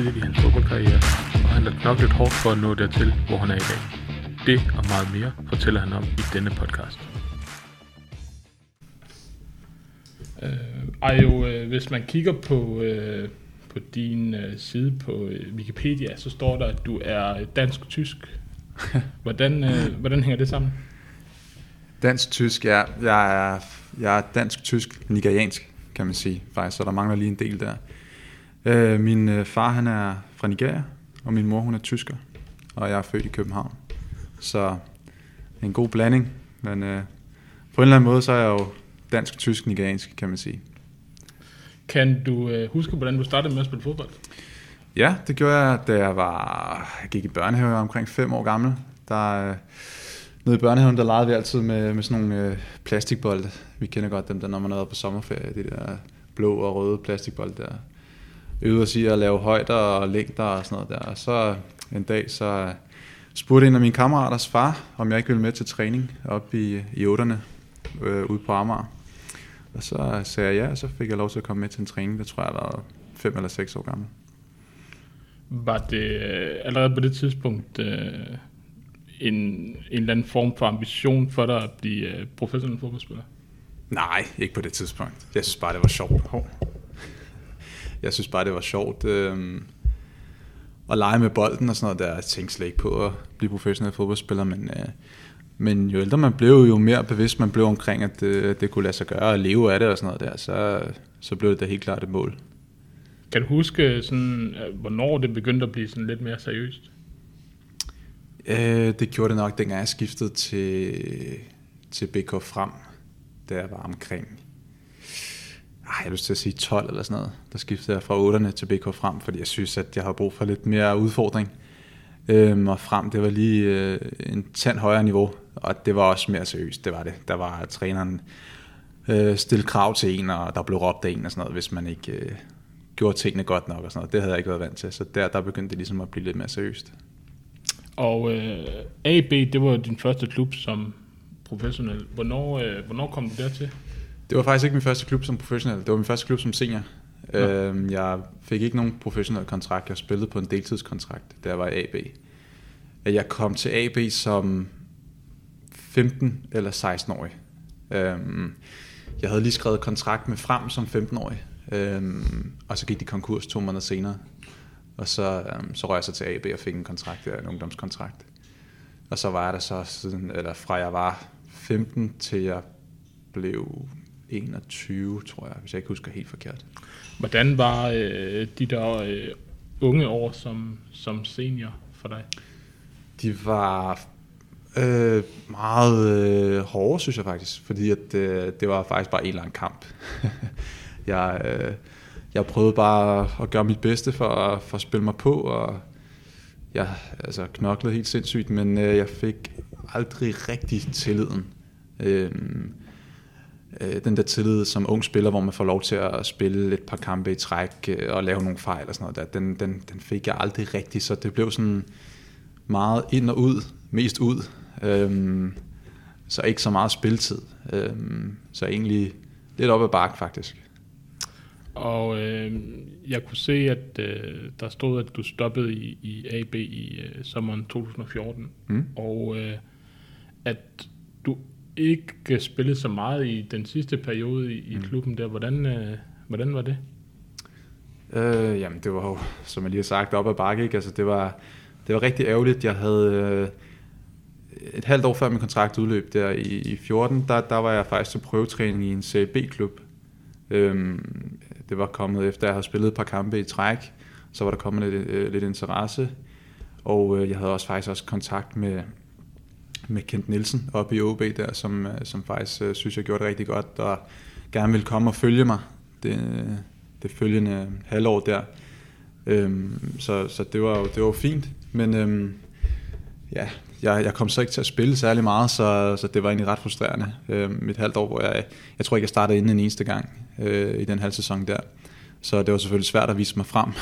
tidligt i hans fodboldkarriere, og han har knoklet hårdt for at nå dertil, hvor han er i dag. Det og meget mere fortæller han om i denne podcast. Øh, ej jo, øh, hvis man kigger på, øh, på din øh, side på øh, Wikipedia, så står der, at du er dansk-tysk. Hvordan, øh, hvordan hænger det sammen? Dansk-tysk, ja. Jeg er, jeg er dansk-tysk-nigeriansk, kan man sige, faktisk, så der mangler lige en del der. Øh, min øh, far, han er fra Nigeria, og min mor, hun er tysker, og jeg er født i København. Så en god blanding, men øh, på en eller anden måde, så er jeg jo dansk-tysk-nigeriansk, kan man sige. Kan du øh, huske, hvordan du startede med at spille fodbold? Ja, det gjorde jeg, da jeg var jeg gik i børnehave, jeg var omkring fem år gammel. Der, øh, nede i børnehaven, der legede vi altid med, med sådan nogle øh, plastikbolde. Vi kender godt dem der, når man er på sommerferie, de der blå og røde plastikbolde der. Øvede os i at lave højder og længder og sådan noget der. Og så en dag, så spurgte en af mine kammeraters far, om jeg ikke ville med til træning op i, i 8'erne øh, ude på Amager. Og så sagde jeg ja, og så fik jeg lov til at komme med til en træning. Det tror jeg, jeg var fem eller seks år gammel. Var det øh, allerede på det tidspunkt øh, en, en eller anden form for ambition for dig at blive øh, professionel fodboldspiller? Nej, ikke på det tidspunkt. Jeg synes bare, det var sjovt. Jeg synes bare, det var sjovt øh, at lege med bolden og sådan noget der. Jeg tænkte slet ikke på at blive professionel fodboldspiller, men, øh, men jo ældre man blev, jo mere bevidst man blev omkring, at det, det kunne lade sig gøre at leve af det og sådan noget der, så, så blev det da helt klart et mål. Kan du huske, sådan, øh, hvornår det begyndte at blive sådan lidt mere seriøst? Øh, det gjorde det nok, dengang jeg skiftede til, til BK Frem, da jeg var omkring, ah, jeg har lyst til at sige 12 eller sådan noget. Der skiftede jeg fra 8'erne til BK Frem, fordi jeg synes, at jeg har brug for lidt mere udfordring. Øhm, og Frem, det var lige øh, en tand højere niveau, og det var også mere seriøst, det var det. Der var træneren øh, stille krav til en, og der blev råbt af en og sådan noget, hvis man ikke øh, gjorde tingene godt nok og sådan noget. Det havde jeg ikke været vant til, så der, der begyndte det ligesom at blive lidt mere seriøst. Og øh, AB, det var din første klub som professionel. Hvornår, øh, hvornår kom du dertil? Det var faktisk ikke min første klub som professionel. Det var min første klub som senior. Ja. Øhm, jeg fik ikke nogen professionel kontrakt. Jeg spillede på en deltidskontrakt, da jeg var i AB. Jeg kom til AB som 15 eller 16-årig. Øhm, jeg havde lige skrevet kontrakt med Frem som 15-årig. Øhm, og så gik de konkurs to måneder senere. Og så, øhm, så røg jeg så til AB og fik en kontrakt, en ungdomskontrakt. Og så var jeg der så siden, eller fra jeg var 15 til jeg blev 21, tror jeg, hvis jeg ikke husker helt forkert. Hvordan var øh, de der øh, unge år som, som senior for dig? De var øh, meget øh, hårde, synes jeg faktisk, fordi at, øh, det var faktisk bare en lang kamp. jeg, øh, jeg prøvede bare at gøre mit bedste for, for at spille mig på, og jeg altså, knoklede helt sindssygt, men øh, jeg fik aldrig rigtig tilliden. Øh, øh, den der tillid som ung spiller, hvor man får lov til at spille et par kampe i træk øh, og lave nogle fejl og sådan noget, der, den, den, den fik jeg aldrig rigtig, så det blev sådan meget ind og ud, mest ud. Øh, så ikke så meget spiltid. Øh, så egentlig lidt op ad bakke faktisk. Og øh, jeg kunne se, at øh, der stod, at du stoppede i, i AB i øh, sommeren 2014, mm. og øh, at du ikke spillede så meget i den sidste periode i, i mm. klubben der. Hvordan, øh, hvordan var det? Øh, jamen, det var jo, som jeg lige har sagt, op ad bakke. Ikke? Altså, det, var, det var rigtig ærgerligt. Jeg havde øh, et halvt år før min kontrakt udløb der i, i 14, der, der var jeg faktisk til prøvetræning i en CB-klub. Øhm, det var kommet efter, jeg havde spillet et par kampe i træk, så var der kommet lidt, øh, lidt interesse. Og øh, jeg havde også faktisk også kontakt med, med Kent Nielsen oppe i OB der, som, øh, som faktisk øh, synes, jeg gjorde det rigtig godt, og gerne vil komme og følge mig det, øh, det følgende halvår der. Øhm, så så det, var, jo det var fint, men øhm, ja, jeg, jeg kom så ikke til at spille særlig meget, så, så det var egentlig ret frustrerende. Øhm, mit halvt år, hvor jeg, jeg tror ikke, jeg startede inden en eneste gang øh, i den halv sæson der. Så det var selvfølgelig svært at vise mig frem.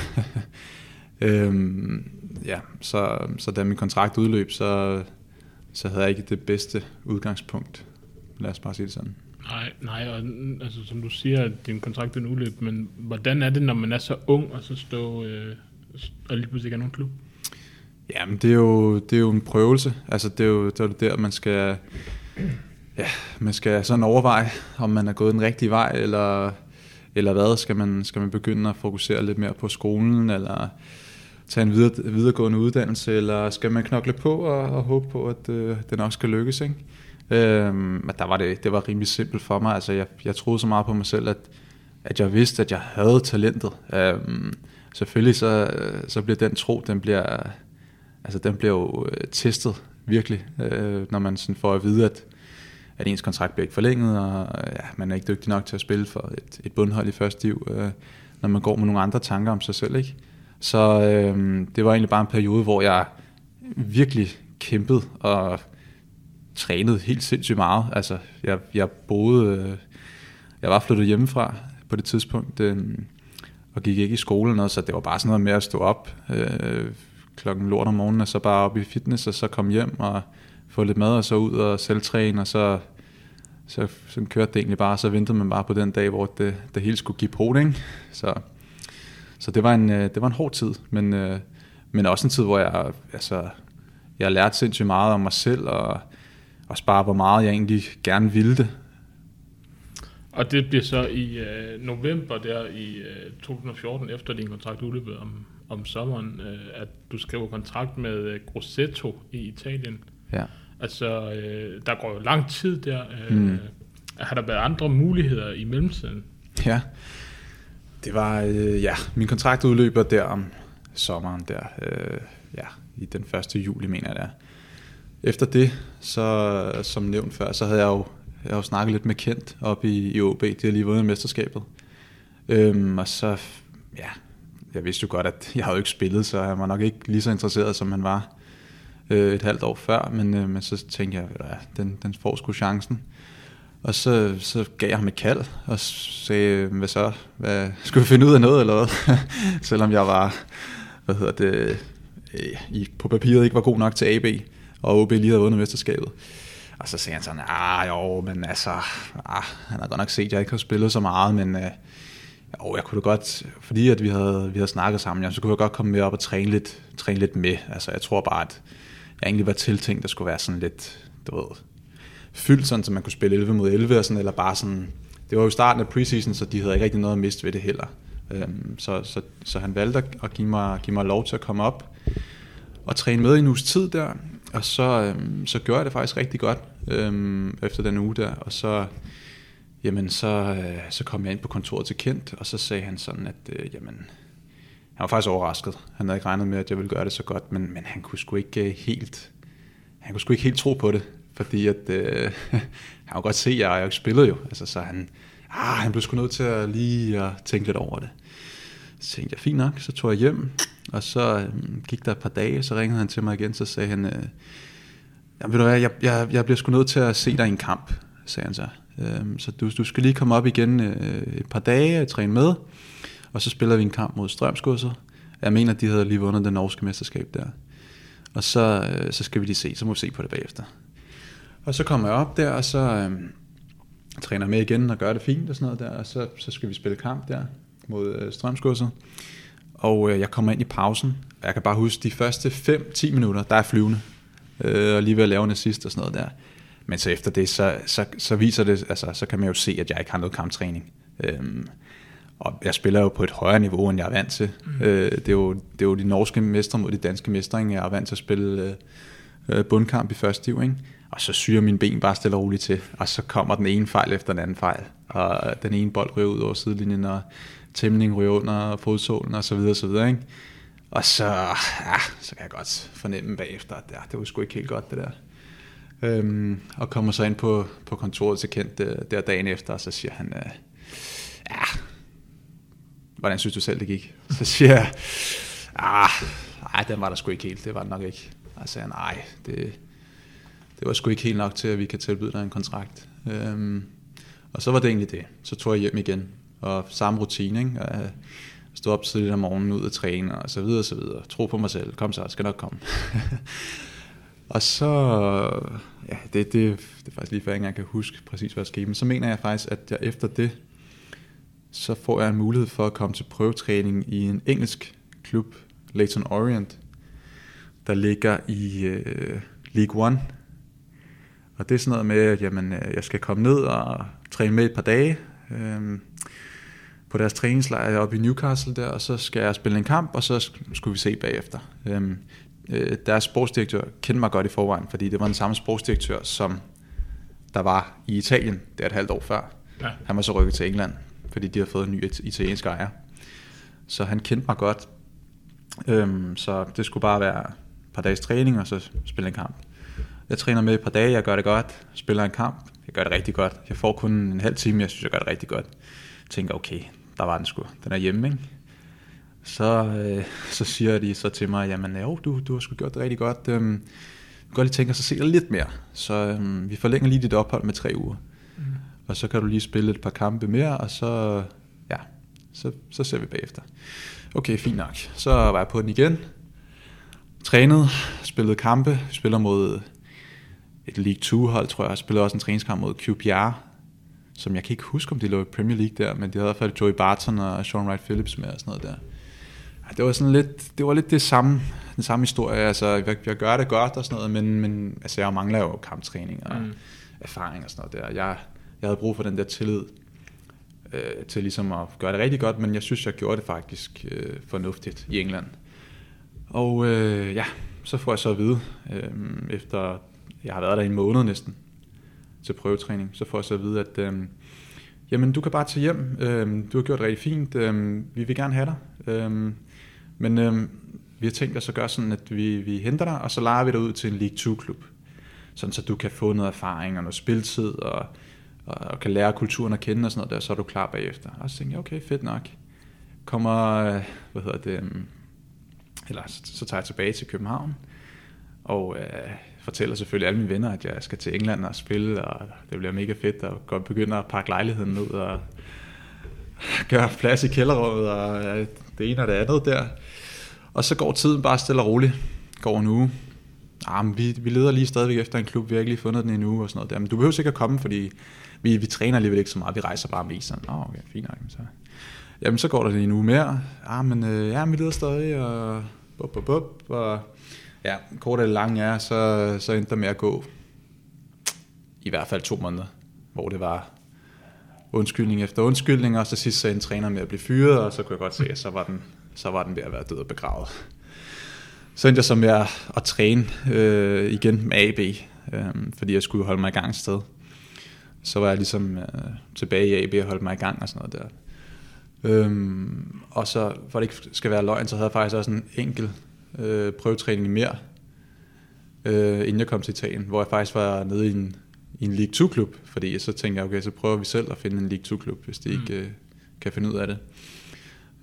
øhm, ja, så, så da min kontrakt udløb, så, så havde jeg ikke det bedste udgangspunkt. Lad os bare sige det sådan. Nej, nej, og altså, som du siger, at din kontrakt er udløb, men hvordan er det, når man er så ung, og så stå, øh, og lige pludselig ikke er nogen klub? Jamen, det er jo, det er jo en prøvelse. Altså, det er jo, det er jo der, man skal, ja, man skal sådan overveje, om man er gået den rigtige vej, eller, eller hvad. Skal man, skal man begynde at fokusere lidt mere på skolen, eller tage en videre, videregående uddannelse, eller skal man knokle på og, og håbe på, at øh, den også skal lykkes, ikke? Øhm, men der var det, det var rimelig simpelt for mig. Altså, jeg, jeg troede så meget på mig selv, at, at jeg vidste, at jeg havde talentet. Øhm, selvfølgelig så, øh, så bliver den tro, den bliver, altså, den bliver jo øh, testet virkelig, øh, når man sådan får at vide, at, at ens kontrakt bliver ikke forlænget, og øh, ja, man er ikke dygtig nok til at spille for et, et bundhold i første liv, øh, når man går med nogle andre tanker om sig selv. Ikke? Så øh, det var egentlig bare en periode, hvor jeg virkelig kæmpede og trænede helt sindssygt meget. Altså, jeg, jeg boede, øh, jeg var flyttet hjemmefra på det tidspunkt, øh, og gik ikke i skole noget, så det var bare sådan noget med at stå op øh, klokken lort om morgenen, og så bare op i fitness, og så komme hjem og få lidt mad, og så ud og selvtræne, og så, så så kørte det egentlig bare, så ventede man bare på den dag, hvor det, det hele skulle give på ikke? Så, så det var en, øh, det var en hård tid, men, øh, men også en tid, hvor jeg, altså, jeg lærte sindssygt meget om mig selv, og også bare, hvor meget jeg egentlig gerne ville det. Og det bliver så i øh, november der i øh, 2014, efter din kontrakt udløbet om, om sommeren, øh, at du skriver kontrakt med øh, Grosseto i Italien. Ja. Altså, øh, der går jo lang tid der. Øh, mm. Har der været andre muligheder i mellemtiden? Ja, det var, øh, ja, min kontrakt udløber der om sommeren der, øh, ja, i den 1. juli, mener jeg det er. Efter det, så som nævnt før, så havde jeg jo, jeg havde jo snakket lidt med Kent op i, i OB, de har lige vundet mesterskabet. Øhm, og så, ja, jeg vidste jo godt, at jeg havde jo ikke spillet, så jeg var nok ikke lige så interesseret, som han var øh, et halvt år før, men, øh, men så tænkte jeg, ja, den, den får sgu chancen. Og så, så gav jeg ham et kald, og sagde, hvad så? Hvad, skulle vi finde ud af noget, eller hvad? Selvom jeg var, hvad hedder det, øh, i, på papiret ikke var god nok til AB, og OB lige havde vundet mesterskabet. Og så sagde han sådan, ah jo, men altså, ah, han har godt nok set, at jeg ikke har spillet så meget, men øh, jo, jeg kunne da godt, fordi at vi havde, vi havde snakket sammen, ja, så kunne jeg godt komme med op og træne lidt, træne lidt med. Altså, jeg tror bare, at jeg egentlig var tiltænkt, at skulle være sådan lidt, du ved, fyldt sådan, så man kunne spille 11 mod 11, og sådan, eller bare sådan, det var jo starten af preseason, så de havde ikke rigtig noget at miste ved det heller. Øhm, så, så, så han valgte at give mig, give mig lov til at komme op og træne med i en uges tid der, og så, øhm, så gjorde jeg det faktisk rigtig godt øhm, efter den uge der, og så, jamen, så, øh, så kom jeg ind på kontoret til Kent, og så sagde han sådan, at øh, jamen, han var faktisk overrasket. Han havde ikke regnet med, at jeg ville gøre det så godt, men, men han kunne sgu ikke øh, helt, han kunne sgu ikke helt tro på det, fordi at, øh, han kunne godt se, at jeg, jeg spillede jo, altså, så han, ah, han blev sgu nødt til at lige at tænke lidt over det. Så tænkte jeg, fint nok, så tog jeg hjem, og så øh, gik der et par dage, så ringede han til mig igen, så sagde han, øh, ved du hvad, jeg, jeg, jeg bliver sgu nødt til at se dig i en kamp, sagde han så. Øh, så du, du skal lige komme op igen øh, et par dage og træne med, og så spiller vi en kamp mod Strømsgodset. Jeg mener, de havde lige vundet det norske mesterskab der. Og så, øh, så skal vi lige se, så må vi se på det bagefter. Og så kommer jeg op der, og så øh, træner med igen og gør det fint og sådan noget der, og så, så skal vi spille kamp der mod øh, Strømsgodset. Og øh, jeg kommer ind i pausen, og jeg kan bare huske, de første 5-10 minutter, der er flyvende, øh, og lige ved at lave en assist og sådan noget der. Men så efter det, så, så, så viser det, altså, så kan man jo se, at jeg ikke har noget kamptræning. Øhm, og jeg spiller jo på et højere niveau, end jeg er vant til. Mm. Øh, det, er jo, det er jo de norske mestre mod de danske mestre, ikke? jeg er vant til at spille øh, bundkamp i første div, ikke? Og så syrer min ben bare stille og roligt til, og så kommer den ene fejl efter den anden fejl, og den ene bold ryger ud over sidelinjen, og tæmning ryger under fodsålen, og så videre, og så videre, ikke? Og så, ja, så kan jeg godt fornemme bagefter, at ja, det var sgu ikke helt godt, det der. Øhm, og kommer så ind på, på kontoret til Kent der, der dagen efter, og så siger han, øh, ja, hvordan synes du selv, det gik? Så siger jeg, ah, nej, den var der sgu ikke helt, det var den nok ikke. Og så siger han, nej, det, det var sgu ikke helt nok til, at vi kan tilbyde dig en kontrakt. Øhm, og så var det egentlig det. Så tog jeg hjem igen, og samme rutine, ikke? Og øh, stod op tidligt om morgenen, ud og træne, og så videre, og så videre. Tro på mig selv, kom så, skal nok komme. og så, ja, det, det, det er faktisk lige før jeg ikke engang kan huske præcis, hvad der skete, men så mener jeg faktisk, at jeg efter det, så får jeg en mulighed for at komme til prøvetræning i en engelsk klub, Leighton Orient, der ligger i øh, League One. Og det er sådan noget med, at jamen, øh, jeg skal komme ned og træne med et par dage øh, på deres træningslejr oppe i Newcastle der, og så skal jeg spille en kamp, og så skulle vi se bagefter. Øh, øh, deres sportsdirektør kendte mig godt i forvejen, fordi det var den samme sportsdirektør, som der var i Italien, det er et halvt år før. Ja. Han var så rykket til England, fordi de har fået en ny italiensk ejer. Så han kendte mig godt. Øhm, så det skulle bare være et par dages træning, og så spille en kamp. Jeg træner med et par dage, jeg gør det godt, spiller en kamp, jeg gør det rigtig godt. Jeg får kun en halv time, jeg synes, jeg gør det rigtig godt. Jeg tænker, okay, der var den sgu. Den er hjemme, ikke? Så, øh, så siger de så til mig, jamen jo, du, du har sgu gjort det rigtig godt. Øhm, jeg kan godt lige tænke os at se dig lidt mere. Så øhm, vi forlænger lige dit ophold med tre uger. Mm. Og så kan du lige spille et par kampe mere, og så, ja, så, så ser vi bagefter. Okay, fint nok. Så var jeg på den igen. Trænet, spillede kampe, spiller mod et League 2-hold, tror jeg. Jeg spillede også en træningskamp mod QPR, som jeg kan ikke huske, om de lå i Premier League der, men de havde i hvert fald Joey Barton og Sean Wright Phillips med og sådan noget der. Det var sådan lidt, det var lidt det samme, den samme historie. Altså, jeg, jeg gør det godt og sådan noget, men, men altså, jeg mangler jo kamptræning og mm. erfaring og sådan noget der. Jeg, jeg havde brug for den der tillid øh, til ligesom at gøre det rigtig godt, men jeg synes, jeg gjorde det faktisk øh, fornuftigt i England. Og øh, ja, så får jeg så at vide, øh, efter jeg har været der i en måned næsten, til prøvetræning, så får jeg så at vide, at øh, jamen, du kan bare tage hjem, øh, du har gjort det rigtig fint, øh, vi vil gerne have dig, øh, men øh, vi har tænkt os at gøre sådan, at vi, vi henter dig, og så leger vi dig ud til en League 2-klub, sådan så du kan få noget erfaring og noget spiltid, og, og, og kan lære kulturen at kende og sådan noget der, så er du klar bagefter. Og så tænkte jeg, okay, fedt nok. Kommer, øh, hvad hedder det, øh, eller så, så tager jeg tilbage til København, og øh, fortæller selvfølgelig alle mine venner, at jeg skal til England og spille, og det bliver mega fedt, og godt begynder at pakke lejligheden ud, og gøre plads i kælderrummet, og øh, det ene og det andet der. Og så går tiden bare stille og roligt. Går en uge. Ah, men vi, vi leder lige stadigvæk efter en klub, vi har ikke lige fundet den endnu og sådan noget der. Men du behøver sikkert komme, fordi vi, vi træner alligevel ikke så meget. Vi rejser bare med sådan. Åh, okay, fint nok. Så. Jamen, så går der en uge mere. Ah, men øh, ja, vi leder stadig, og bup, bup, bup, og ja, kort eller lang er, så, så endte der med at gå i hvert fald to måneder, hvor det var undskyldning efter undskyldning, og så sidst så en træner med at blive fyret, og så kunne jeg godt se, at så var den, så var den ved at være død og begravet. Så endte jeg så med at, at træne øh, igen med AB, øh, fordi jeg skulle holde mig i gang et sted. Så var jeg ligesom øh, tilbage i AB og holdt mig i gang og sådan noget der. Øhm, og så, for det ikke skal være løgn, så havde jeg faktisk også en enkel øh, prøvetræning mere, øh, inden jeg kom til Italien, hvor jeg faktisk var nede i en, i en League 2-klub, fordi så tænkte jeg, okay, så prøver vi selv at finde en League 2-klub, hvis de mm. ikke øh, kan finde ud af det.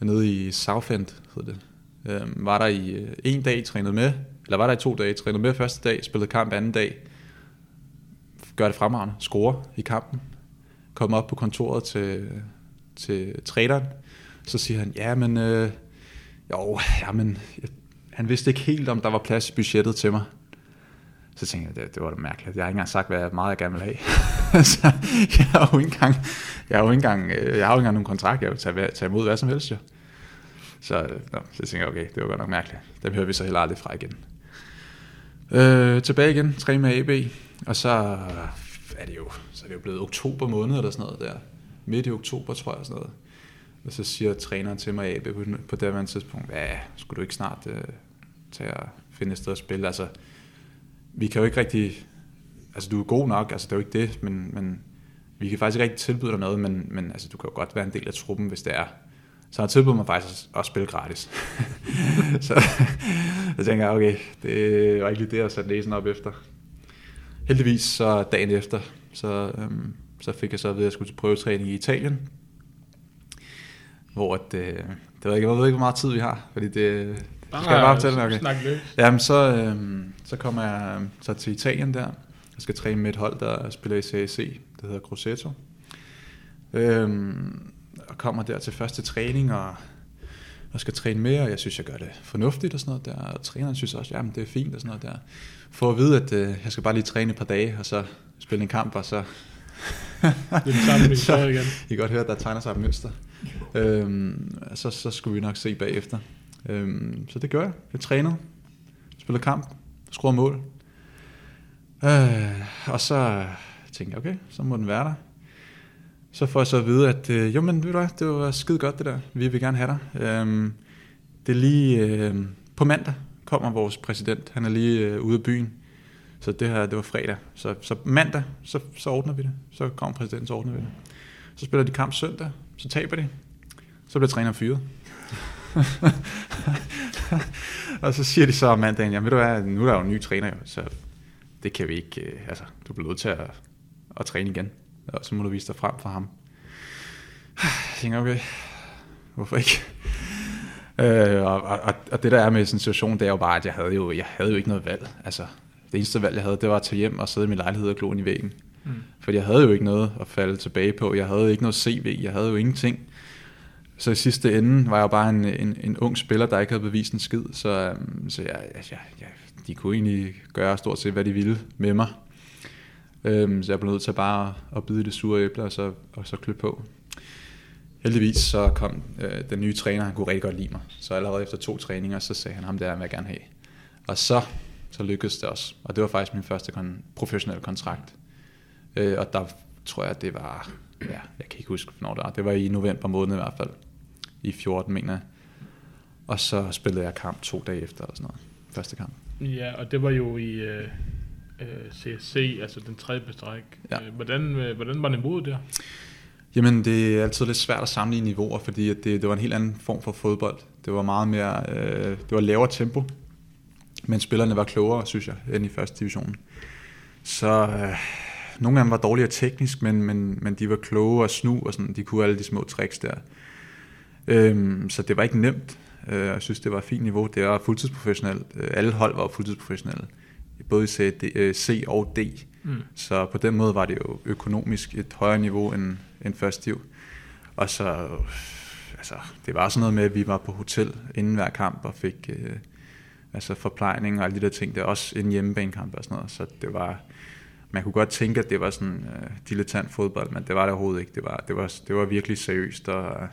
Nede i Southend hed det. Øh, var der i øh, en dag, trænet med, eller var der i to dage, trænet med første dag, spillede kamp anden dag, gør det fremragende, score i kampen, kommer op på kontoret til, til træneren, så siger han, ja, men, øh, jo, ja, men, han vidste ikke helt, om der var plads i budgettet til mig. Så tænkte jeg, det, det var da mærkeligt. Jeg har ikke engang sagt, hvad meget jeg gerne vil have. så jeg har jo ikke engang, jeg har jo ikke engang, øh, jeg har jo ikke engang nogen kontrakt, jeg vil tage, tage imod hvad som helst jo. Så, øh, nå, så tænkte jeg, okay, det var godt nok mærkeligt. Dem hører vi så heller aldrig fra igen. Øh, tilbage igen, træne med AB, og så øh, er det jo, så er det jo blevet oktober måned eller sådan noget der. Midt i oktober, tror jeg, sådan noget. Og så siger træneren til mig, AB, på, på det her tidspunkt, hvad, skulle du ikke snart øh, til at finde et sted at spille? Altså, vi kan jo ikke rigtig, altså du er god nok, altså det er jo ikke det, men, men vi kan faktisk ikke rigtig tilbyde dig noget, men, men altså, du kan jo godt være en del af truppen, hvis det er. Så har tilbudt mig faktisk at spille gratis. så så tænker jeg, okay, det var ikke lige det, jeg satte næsen op efter. Heldigvis så dagen efter, så, øhm, så fik jeg så at vide, at jeg skulle til prøvetræning i Italien. Hvor at, øh, det var ikke, jeg ved ikke, hvor meget tid vi har, fordi det, Bare skal jeg bare fortælle okay. okay. Jamen, så, øhm, så kommer jeg så til Italien der. Jeg skal træne med et hold, der spiller i CAC. Det hedder Grosseto. Øhm, og kommer der til første træning, og, og skal træne mere, og jeg synes, jeg gør det fornuftigt og sådan noget der. Og træneren synes også, jamen det er fint og sådan noget der. For at vide, at øh, jeg skal bare lige træne et par dage, og så spille en kamp, og så... det er samme, vi igen. I kan godt høre, at der tegner sig et mønster. Øhm, så, så skulle vi nok se bagefter. Øhm, så det gør jeg. Jeg træner, spiller kamp, skruer mål. Øh, og så tænkte jeg, okay, så må den være der. Så får jeg så at vide, at øh, jo, men ved du hvad, det var skide godt det der. Vi vil gerne have dig. Øhm, det er lige øh, på mandag kommer vores præsident. Han er lige øh, ude af byen. Så det her, det var fredag. Så, så mandag, så, så ordner vi det. Så kommer præsidenten, så ordner vi det. Så spiller de kamp søndag, så taber de. Så bliver træneren fyret. og så siger de så om mandagen, jamen ved du hvad, nu er der jo en ny træner, så det kan vi ikke, øh, altså du bliver nødt til at, at træne igen, og så må du vise dig frem for ham. Jeg tænker, okay, hvorfor ikke? Øh, og, og, og, det der er med sådan en situation, det er jo bare, at jeg havde jo, jeg havde jo ikke noget valg. Altså, det eneste valg, jeg havde, det var at tage hjem og sidde i min lejlighed og glo i væggen. Mm. For jeg havde jo ikke noget at falde tilbage på. Jeg havde ikke noget CV, jeg havde jo ingenting. Så i sidste ende var jeg jo bare en, en, en ung spiller, der ikke havde bevist en skid. Så, øhm, så jeg, jeg, jeg, de kunne egentlig gøre stort set, hvad de ville med mig. Øhm, så jeg blev nødt til bare at bide det sure æble og så, og så klø på. Heldigvis så kom øh, den nye træner, han kunne rigtig godt lide mig. Så allerede efter to træninger, så sagde han, ham der vil jeg gerne have. Og så, så lykkedes det også. Og det var faktisk min første kon- professionelle kontrakt. Øh, og der tror jeg, det var, ja, jeg kan ikke huske, hvornår det var. Det var i november måned i hvert fald. I 14, mener jeg. Og så spillede jeg kamp to dage efter, eller sådan noget. Første kamp. Ja, og det var jo i øh, øh CSC, altså den tredje bestræk. Ja. Øh, hvordan, øh, hvordan var niveauet der? Jamen, det er altid lidt svært at sammenligne niveauer, fordi det, det var en helt anden form for fodbold. Det var meget mere, øh, det var lavere tempo, men spillerne var klogere, synes jeg, end i første division. Så øh, nogle af dem var dårligere teknisk, men, men, men de var kloge og snu, og sådan, de kunne alle de små tricks der. Øhm, så det var ikke nemt. Øh, jeg synes, det var et fint niveau. Det var fuldtidsprofessionelt. Øh, alle hold var fuldtidsprofessionelle, både i C, øh, C og D. Mm. Så på den måde var det jo økonomisk et højere niveau end, end første div. Og så, altså, det var sådan noget med, at vi var på hotel inden hver kamp og fik øh, altså forplejning og alle de der ting. Det er også en hjemmebanekamp og sådan noget. Så det var, man kunne godt tænke, at det var sådan øh, dilettant fodbold, men det var det overhovedet ikke. Det var, det var, det var virkelig seriøst, og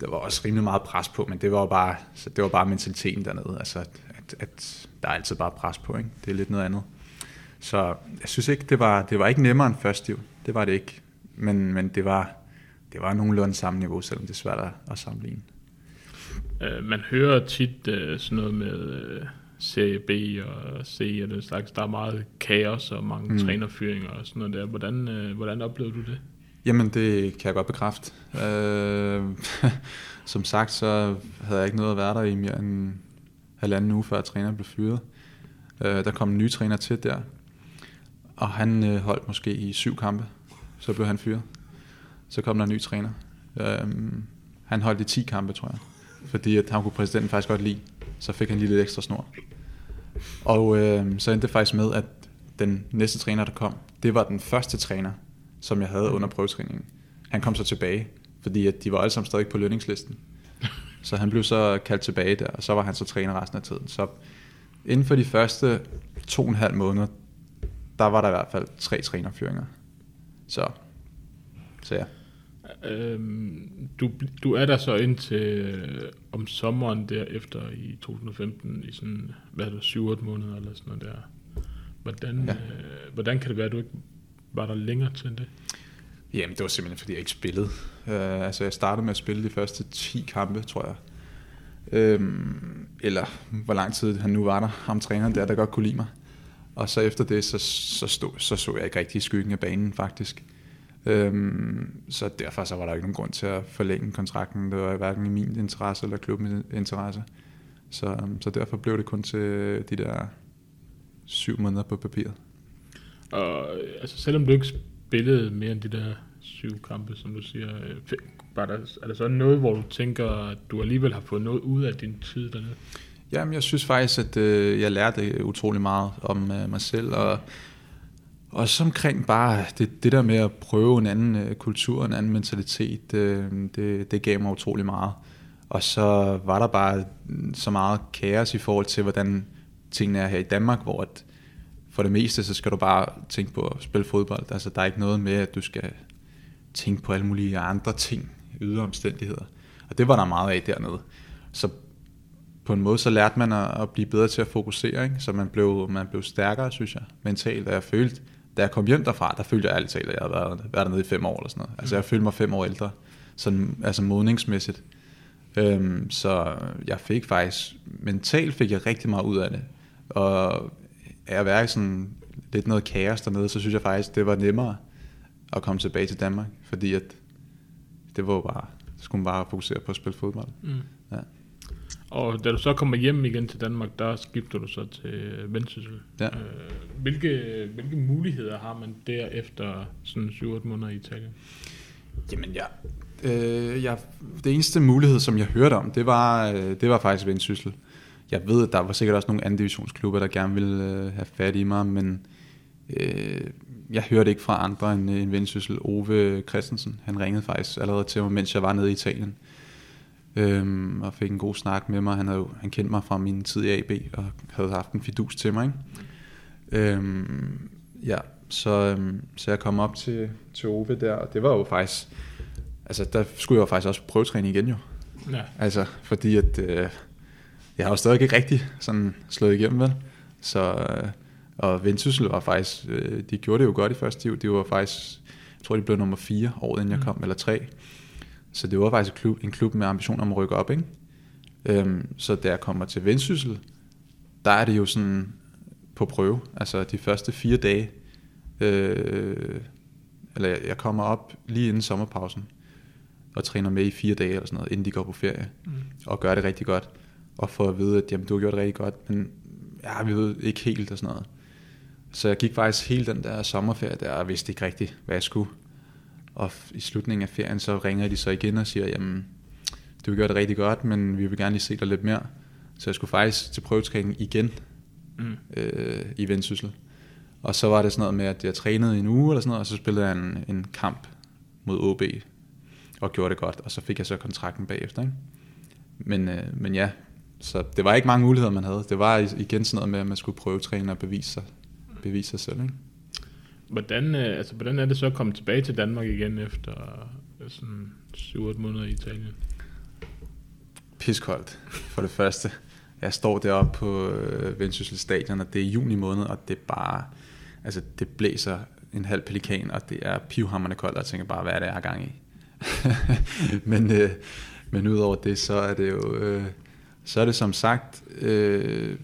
der var også rimelig meget pres på, men det var bare, så det var bare mentaliteten dernede. Altså, at, at, der er altid bare pres på, ikke? Det er lidt noget andet. Så jeg synes ikke, det var, det var ikke nemmere end første liv. Det var det ikke. Men, men det var, det var nogenlunde samme niveau, selvom det er svært at, sammenligne. Uh, man hører tit uh, sådan noget med uh, Serie B og C og det slags. Der er meget kaos og mange mm. trænerfyringer og sådan noget der. Hvordan, uh, hvordan oplevede du det? Jamen, det kan jeg godt bekræfte. Øh, som sagt, så havde jeg ikke noget at være der i mere end halvanden uge, før træneren blev fyret. Øh, der kom en ny træner til der, og han øh, holdt måske i syv kampe. Så blev han fyret. Så kom der en ny træner. Øh, han holdt i 10 kampe, tror jeg. Fordi at han kunne præsidenten faktisk godt lide. Så fik han lige lidt ekstra snor. Og øh, så endte det faktisk med, at den næste træner, der kom, det var den første træner, som jeg havde under prøvetræningen. Han kom så tilbage, fordi at de var alle sammen stadig på lønningslisten. Så han blev så kaldt tilbage der, og så var han så træner resten af tiden. Så inden for de første to og en halv måneder, der var der i hvert fald tre trænerfyringer. Så, så ja. Øhm, du, du er der så indtil øh, om sommeren derefter i 2015 i sådan, hvad er det, 7 måneder eller sådan noget der. Hvordan, ja. øh, hvordan kan det være, at du ikke var der længere til det? Jamen, det var simpelthen, fordi jeg ikke spillede. Uh, altså, jeg startede med at spille de første 10 kampe, tror jeg. Øhm, eller hvor lang tid han nu var der, ham træneren der, der godt kunne lide mig. Og så efter det, så, så, stod, så så jeg ikke rigtig i skyggen af banen faktisk. Øhm, så derfor så var der ikke nogen grund til at forlænge kontrakten. Det var hverken i min interesse eller klubbens interesse. Så, øhm, så derfor blev det kun til de der syv måneder på papiret. Og øh, altså, selvom du ikke spillede mere end de der syv kampe, som du siger, øh, var der, er der så noget, hvor du tænker, at du alligevel har fået noget ud af din tid dernede? Jamen, jeg synes faktisk, at øh, jeg lærte utrolig meget om øh, mig selv, og også omkring bare det, det der med at prøve en anden øh, kultur, en anden mentalitet, øh, det, det gav mig utrolig meget. Og så var der bare så meget kaos i forhold til, hvordan tingene er her i Danmark, hvor at for det meste, så skal du bare tænke på at spille fodbold. Altså, der er ikke noget med, at du skal tænke på alle mulige andre ting, ydre omstændigheder. Og det var der meget af dernede. Så på en måde, så lærte man at, at blive bedre til at fokusere, ikke? så man blev, man blev stærkere, synes jeg, mentalt, og jeg følte, da jeg kom hjem derfra, der følte jeg altid, at jeg havde været, været dernede i fem år eller sådan noget. Altså jeg følte mig fem år ældre, sådan, altså modningsmæssigt. Øhm, så jeg fik faktisk, mentalt fik jeg rigtig meget ud af det. Og af at være i sådan lidt noget kaos dernede, så synes jeg faktisk, det var nemmere at komme tilbage til Danmark, fordi at det var bare, skulle man bare fokusere på at spille fodbold. Mm. Ja. Og da du så kommer hjem igen til Danmark, der skifter du så til Vendsyssel. Ja. Øh, hvilke, hvilke muligheder har man der efter sådan 7-8 måneder i Italien? Jamen ja, øh, jeg, det eneste mulighed, som jeg hørte om, det var, øh, det var faktisk Vendsyssel. Jeg ved, at der var sikkert også nogle anden divisionsklubber, der gerne ville øh, have fat i mig, men øh, jeg hørte ikke fra andre end, end Vendsyssel. Ove Christensen, han ringede faktisk allerede til mig, mens jeg var nede i Italien øhm, og fik en god snak med mig. Han, havde, han kendte mig fra min tid i AB, og havde haft en fidus til mig. Ikke? Øhm, ja, så, øhm, så jeg kom op til, til Ove der, og det var jo faktisk, altså der skulle jeg jo faktisk også prøvetræne igen jo. Ja. Altså, fordi at, øh, jeg har jo stadig ikke rigtig sådan slået igennem, vel? Så, øh, og Vendsyssel var faktisk, øh, de gjorde det jo godt i første tid. De var faktisk, jeg tror de blev nummer 4 året inden jeg mm. kom, eller 3. Så det var faktisk en klub, en klub med ambition om at rykke op. Ikke? Øhm, så da jeg kommer til Vendsyssel, der er det jo sådan på prøve. Altså de første fire dage, øh, eller jeg, jeg kommer op lige inden sommerpausen, og træner med i fire dage eller sådan noget, inden de går på ferie, mm. og gør det rigtig godt. Og får at vide, at jamen, du har gjort det rigtig godt, men ja, vi ved ikke helt og sådan noget. Så jeg gik faktisk hele den der sommerferie der, og vidste ikke rigtigt, hvad jeg skulle. Og i slutningen af ferien, så ringer de så igen og siger, jamen, du har gjort det rigtig godt, men vi vil gerne lige se dig lidt mere. Så jeg skulle faktisk til prøvetræning igen mm. øh, i Vendsyssel. Og så var det sådan noget med, at jeg trænede en uge eller sådan noget, og så spillede jeg en, en kamp mod OB og gjorde det godt, og så fik jeg så kontrakten bagefter. Ikke? Men, øh, men ja, så det var ikke mange muligheder, man havde. Det var igen sådan noget med, at man skulle prøve træne og bevise sig, bevise sig selv. Ikke? Hvordan, øh, altså, hvordan er det så at komme tilbage til Danmark igen efter øh, sådan 7-8 måneder i Italien? Piskoldt, for det første. Jeg står deroppe på øh, Vendsyssel stadion, og det er juni måned, og det er bare, altså det blæser en halv pelikan, og det er pivhammerne koldt, og jeg tænker bare, hvad er det, jeg har gang i? men, øh, men udover det, så er det jo, øh, så er det som sagt, øh,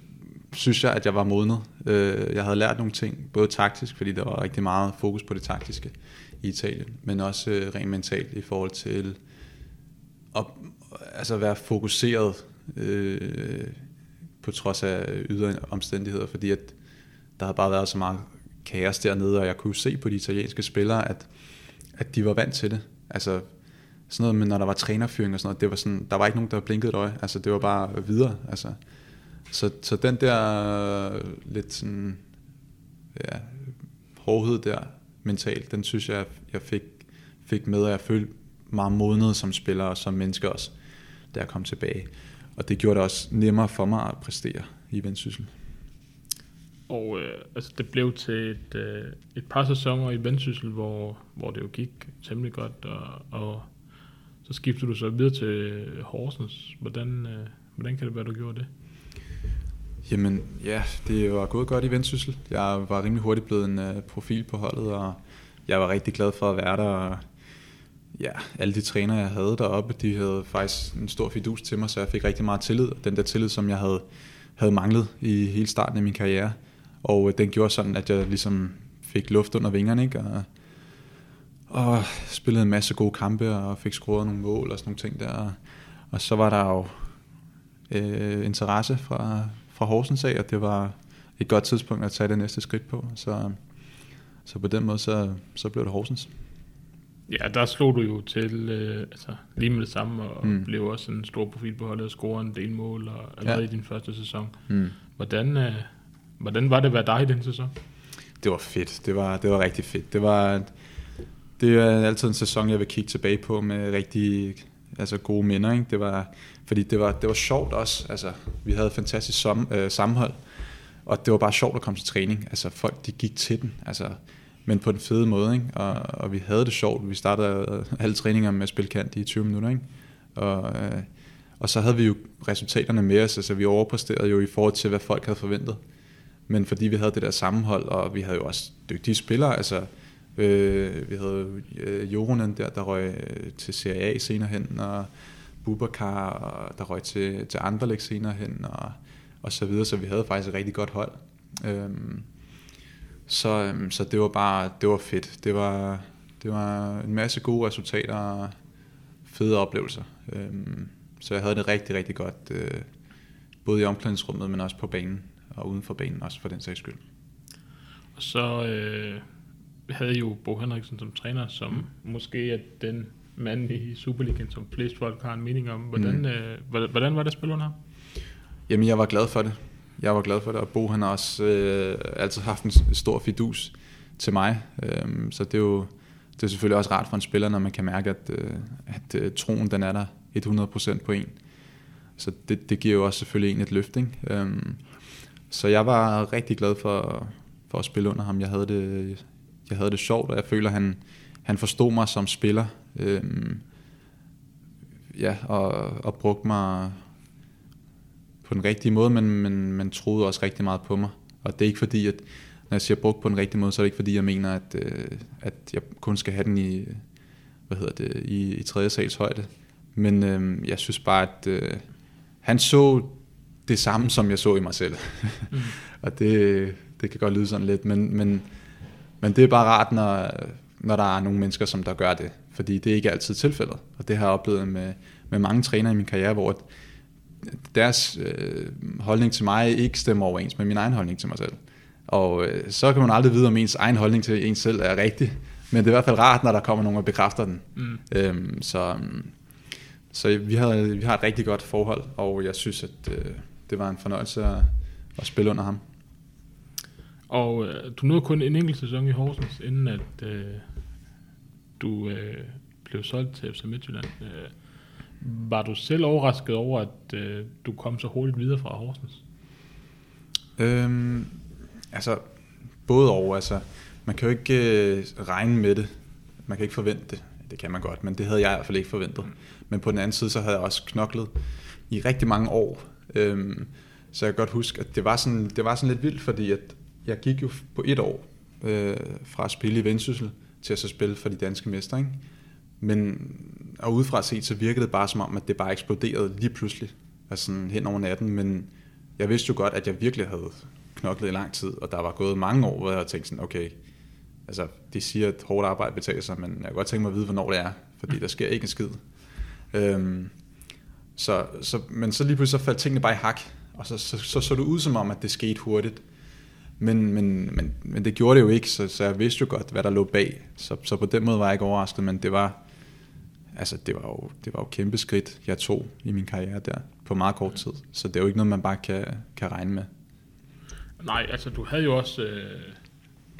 synes jeg, at jeg var modnet. Øh, jeg havde lært nogle ting, både taktisk, fordi der var rigtig meget fokus på det taktiske i Italien, men også øh, rent mentalt i forhold til at altså være fokuseret øh, på trods af ydre omstændigheder, fordi at der havde bare været så meget kaos dernede, og jeg kunne se på de italienske spillere, at, at de var vant til det. Altså sådan noget men når der var trænerfyring og sådan noget, det var sådan, der var ikke nogen, der blinkede et øje. Altså det var bare videre. Altså, så, så den der øh, lidt sådan, ja, hårdhed der mentalt, den synes jeg, jeg fik, fik med, og jeg følte meget modnet som spiller og som menneske også, da jeg kom tilbage. Og det gjorde det også nemmere for mig at præstere i Vendsyssel. Og øh, altså, det blev til et, øh, et par sæsoner i Vendsyssel, hvor, hvor det jo gik temmelig godt, og, og så skifter du så videre til Horsens. Hvordan, øh, hvordan kan det være, du gjorde det? Jamen ja, det var gået godt i Vendsyssel. Jeg var rimelig hurtigt blevet en uh, profil på holdet, og jeg var rigtig glad for at være der. Og, ja, alle de trænere, jeg havde deroppe, de havde faktisk en stor fidus til mig, så jeg fik rigtig meget tillid. Den der tillid, som jeg havde, havde manglet i hele starten af min karriere. Og uh, den gjorde sådan, at jeg ligesom fik luft under vingerne, ikke? Og, og spillede en masse gode kampe, og fik scoret nogle mål og sådan nogle ting der. Og så var der jo øh, interesse fra, fra Horsens af, og det var et godt tidspunkt at tage det næste skridt på. Så, så på den måde, så, så blev det Horsens. Ja, der slog du jo til øh, altså, lige med det samme, og mm. blev også en stor profil på holdet, og scorede en del mål og allerede ja. i din første sæson. Mm. Hvordan, øh, hvordan var det at være dig i den sæson? Det var fedt. Det var, det var rigtig fedt. Det var, det er altid en sæson, jeg vil kigge tilbage på med rigtig altså gode minder. Ikke? Det var, fordi det var, det var sjovt også. Altså, vi havde et fantastisk som, øh, sammenhold, og det var bare sjovt at komme til træning. Altså, folk de gik til den, altså, men på den fede måde. Ikke? Og, og vi havde det sjovt. Vi startede øh, alle træninger med at spille kant i 20 minutter. Ikke? Og, øh, Og så havde vi jo resultaterne med os, altså vi overpræsterede jo i forhold til, hvad folk havde forventet. Men fordi vi havde det der sammenhold, og vi havde jo også dygtige spillere, altså øh, vi havde øh, Joronen der, der røg øh, til Serie A senere hen, og Bubakar, der røg til, til Anderlecht senere hen, og, og så videre, så vi havde faktisk et rigtig godt hold. Øh, så, øhm, så det var bare, det var fedt. Det var, det var en masse gode resultater og fede oplevelser. Øh, så jeg havde det rigtig, rigtig godt, øh, både i omklædningsrummet, men også på banen, og uden for banen også for den sags skyld. Og så øh, havde jo Bo Henriksen som træner, som mm. måske er den mand i Superligaen, som flest folk har en mening om. Hvordan, mm. øh, hvordan var det at spille under ham? Jamen, jeg var glad for det. Jeg var glad for det, og Bo han har også øh, altid haft en stor fidus til mig. Øhm, så det er jo det er selvfølgelig også rart for en spiller, når man kan mærke, at, øh, at øh, troen den er der 100% på en. Så det, det giver jo også selvfølgelig en et løft. Ikke? Øhm, så jeg var rigtig glad for, for at spille under ham. Jeg havde det, jeg havde det sjovt, og jeg føler, at han, han forstod mig som spiller. Øhm, ja, og, og brugte mig på den rigtige måde, men, men, men troede også rigtig meget på mig. Og det er ikke fordi, at når jeg siger brugt på den rigtige måde, så er det ikke fordi, jeg mener, at, øh, at jeg kun skal have den i, hvad hedder det, i, i tredje sals højde. Men øh, jeg synes bare, at øh, han så det samme, som jeg så i mig selv. Mm. og det, det kan godt lyde sådan lidt, men, men, men det er bare rart, når, når der er nogle mennesker, som der gør det. Fordi det er ikke altid tilfældet. Og det har jeg oplevet med, med mange trænere i min karriere, hvor deres øh, holdning til mig ikke stemmer overens med min egen holdning til mig selv. Og øh, så kan man aldrig vide, om ens egen holdning til ens selv er rigtig. Men det er i hvert fald rart, når der kommer nogen og bekræfter den. Mm. Øhm, så så vi, har, vi har et rigtig godt forhold, og jeg synes, at øh, det var en fornøjelse at, at spille under ham. Og øh, du nåede kun en enkelt sæson i Horsens, inden at øh, du øh, blev solgt til FC Midtjylland. Øh, var du selv overrasket over, at øh, du kom så hurtigt videre fra Horsens? Øhm, altså, både over. Altså, man kan jo ikke øh, regne med det. Man kan ikke forvente det. Det kan man godt, men det havde jeg i hvert fald ikke forventet. Men på den anden side, så havde jeg også knoklet i rigtig mange år. Øhm, så jeg kan godt huske, at det var sådan, det var sådan lidt vildt, fordi at jeg gik jo på et år øh, fra at spille i Vendsyssel til at så spille for de danske mestre. Ikke? Men og udefra set, så virkede det bare som om, at det bare eksploderede lige pludselig, altså sådan hen over natten, men jeg vidste jo godt, at jeg virkelig havde knoklet i lang tid, og der var gået mange år, hvor jeg tænkte sådan, okay, altså de siger, at hårdt arbejde betaler sig, men jeg kan godt tænke mig at vide, hvornår det er, fordi der sker ikke en skid. Øhm, så, så, men så lige pludselig så faldt tingene bare i hak, og så så, så, så det ud som om, at det skete hurtigt. Men, men, men, men det gjorde det jo ikke, så, så jeg vidste jo godt, hvad der lå bag. Så, så på den måde var jeg ikke overrasket, men det var, altså det var jo, det var jo kæmpe skridt, jeg tog i min karriere der på meget kort tid. Så det er jo ikke noget, man bare kan, kan regne med. Nej, altså du havde jo også... Øh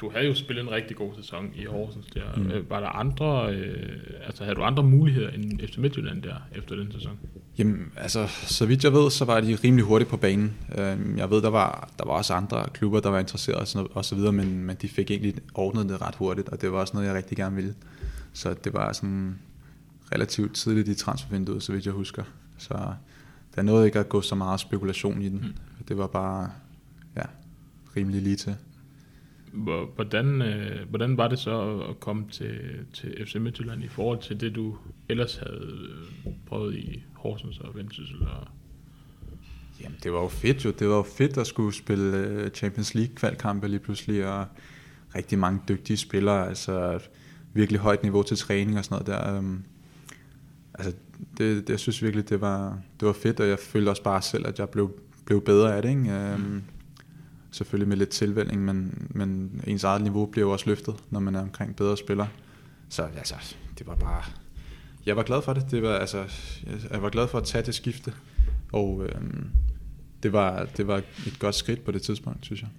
du havde jo spillet en rigtig god sæson i Horsens der. Mm. Øh, var der andre, øh, altså havde du andre muligheder end FC Midtjylland der efter den sæson? Jamen, altså, så vidt jeg ved, så var de rimelig hurtigt på banen. Øhm, jeg ved, der var, der var også andre klubber, der var interesserede og så videre, men, men de fik egentlig ordnet det ret hurtigt, og det var også noget, jeg rigtig gerne ville. Så det var sådan relativt tidligt i transfervinduet, så vidt jeg husker. Så der nåede ikke at gå så meget spekulation i den. Mm. Det var bare ja, rimelig lige til. Hvordan, øh, hvordan var det så at komme til, til FC Midtjylland i forhold til det, du ellers havde øh, prøvet i Horsens og Vendsyssel? Og... Jamen, det var jo fedt jo. Det var jo fedt at skulle spille øh, Champions League kvalkampe lige pludselig, og rigtig mange dygtige spillere, altså virkelig højt niveau til træning og sådan noget der. Øhm. Altså, det, det, jeg synes virkelig, det var, det var fedt, og jeg følte også bare selv, at jeg blev, blev bedre af det. Ikke? Mm selvfølgelig med lidt tilvældning, men, men ens eget niveau bliver jo også løftet, når man er omkring bedre spillere. Så altså, det var bare... Jeg var glad for det. det var, altså, jeg var glad for at tage det skifte, og øhm, det, var, det var et godt skridt på det tidspunkt, synes jeg.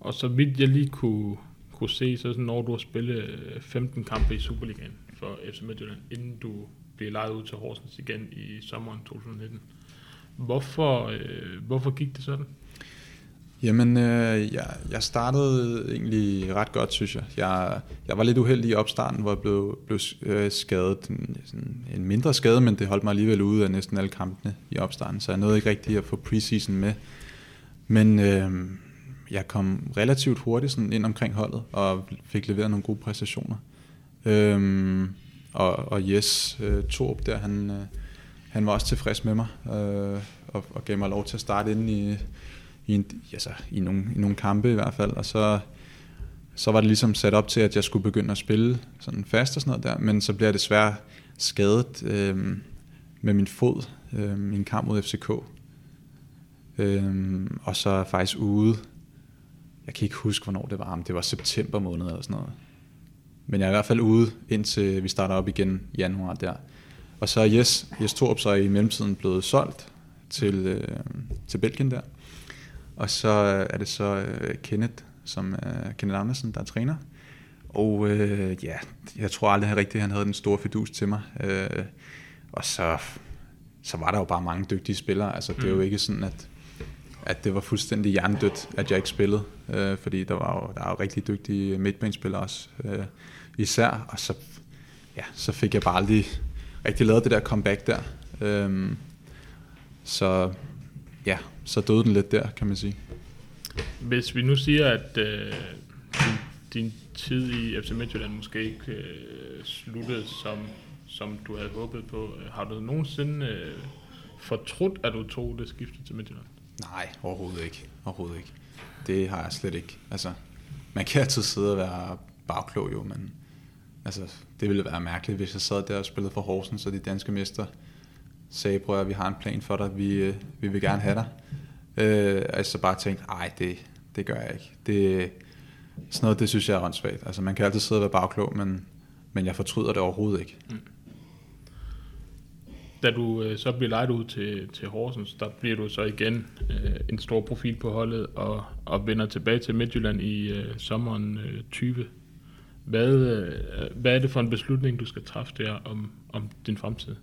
Og så vidt jeg lige kunne, kunne se, så sådan, når du har spillet 15 kampe i Superligaen for FC Midtjylland, inden du blev lejet ud til Horsens igen i sommeren 2019. Hvorfor, øh, hvorfor gik det sådan? Jamen, øh, jeg, jeg startede egentlig ret godt, synes jeg. Jeg, jeg var lidt uheldig i opstarten, hvor jeg blev, blev øh, skadet. En, sådan en mindre skade, men det holdt mig alligevel ude af næsten alle kampene i opstarten, så jeg nåede ikke rigtig at få preseason med. Men øh, jeg kom relativt hurtigt sådan ind omkring holdet, og fik leveret nogle gode præstationer. Øh, og, og yes, øh, Torb der, han, øh, han var også tilfreds med mig, øh, og, og gav mig lov til at starte ind i i, en, altså, i, nogle, i nogle kampe i hvert fald, og så, så var det ligesom sat op til, at jeg skulle begynde at spille sådan fast og sådan noget der, men så bliver jeg desværre skadet øh, med min fod øh, i en kamp mod FCK. Øh, og så faktisk ude, jeg kan ikke huske, hvornår det var, men det var september måned eller sådan noget. Men jeg er i hvert fald ude, indtil vi starter op igen i januar der. Og så er Jes, Jes Torp så i mellemtiden blevet solgt til, øh, til Belgien der. Og så er det så uh, Kenneth, som er Kenneth Andersen, der er træner. Og uh, ja, jeg tror aldrig rigtigt, han havde den store fidus til mig. Uh, og så, så var der jo bare mange dygtige spillere. Altså, det er jo mm. ikke sådan, at, at det var fuldstændig hjernedødt, at jeg ikke spillede. Uh, fordi der var jo, der var jo rigtig dygtige midtbanespillere også. Uh, især. Og så, ja, så fik jeg bare aldrig rigtig lavet det der comeback der. Uh, så ja, så døde den lidt der, kan man sige. Hvis vi nu siger, at øh, din, din tid i FC Midtjylland måske ikke øh, sluttede, som, som du havde håbet på, øh, har du nogensinde øh, fortrudt, at du tog det skifte til Midtjylland? Nej, overhovedet ikke. Overhovedet ikke. Det har jeg slet ikke. Altså, man kan altid sidde og være bagklog jo, men altså, det ville være mærkeligt, hvis jeg sad der og spillede for Horsens og de danske mester sagde, prøv at vi har en plan for dig, vi, øh, vi vil gerne have dig. Øh, altså bare tænkte, nej, det, det gør jeg ikke. Det, sådan noget, det synes jeg er åndssvagt. Altså man kan altid sidde og være bagklog, men, men jeg fortryder det overhovedet ikke. Mm. Da du øh, så bliver lejet ud til, til Horsens, der bliver du så igen øh, en stor profil på holdet og, og vender tilbage til Midtjylland i øh, sommeren øh, 20. Hvad, øh, hvad er det for en beslutning, du skal træffe der om, om din fremtid?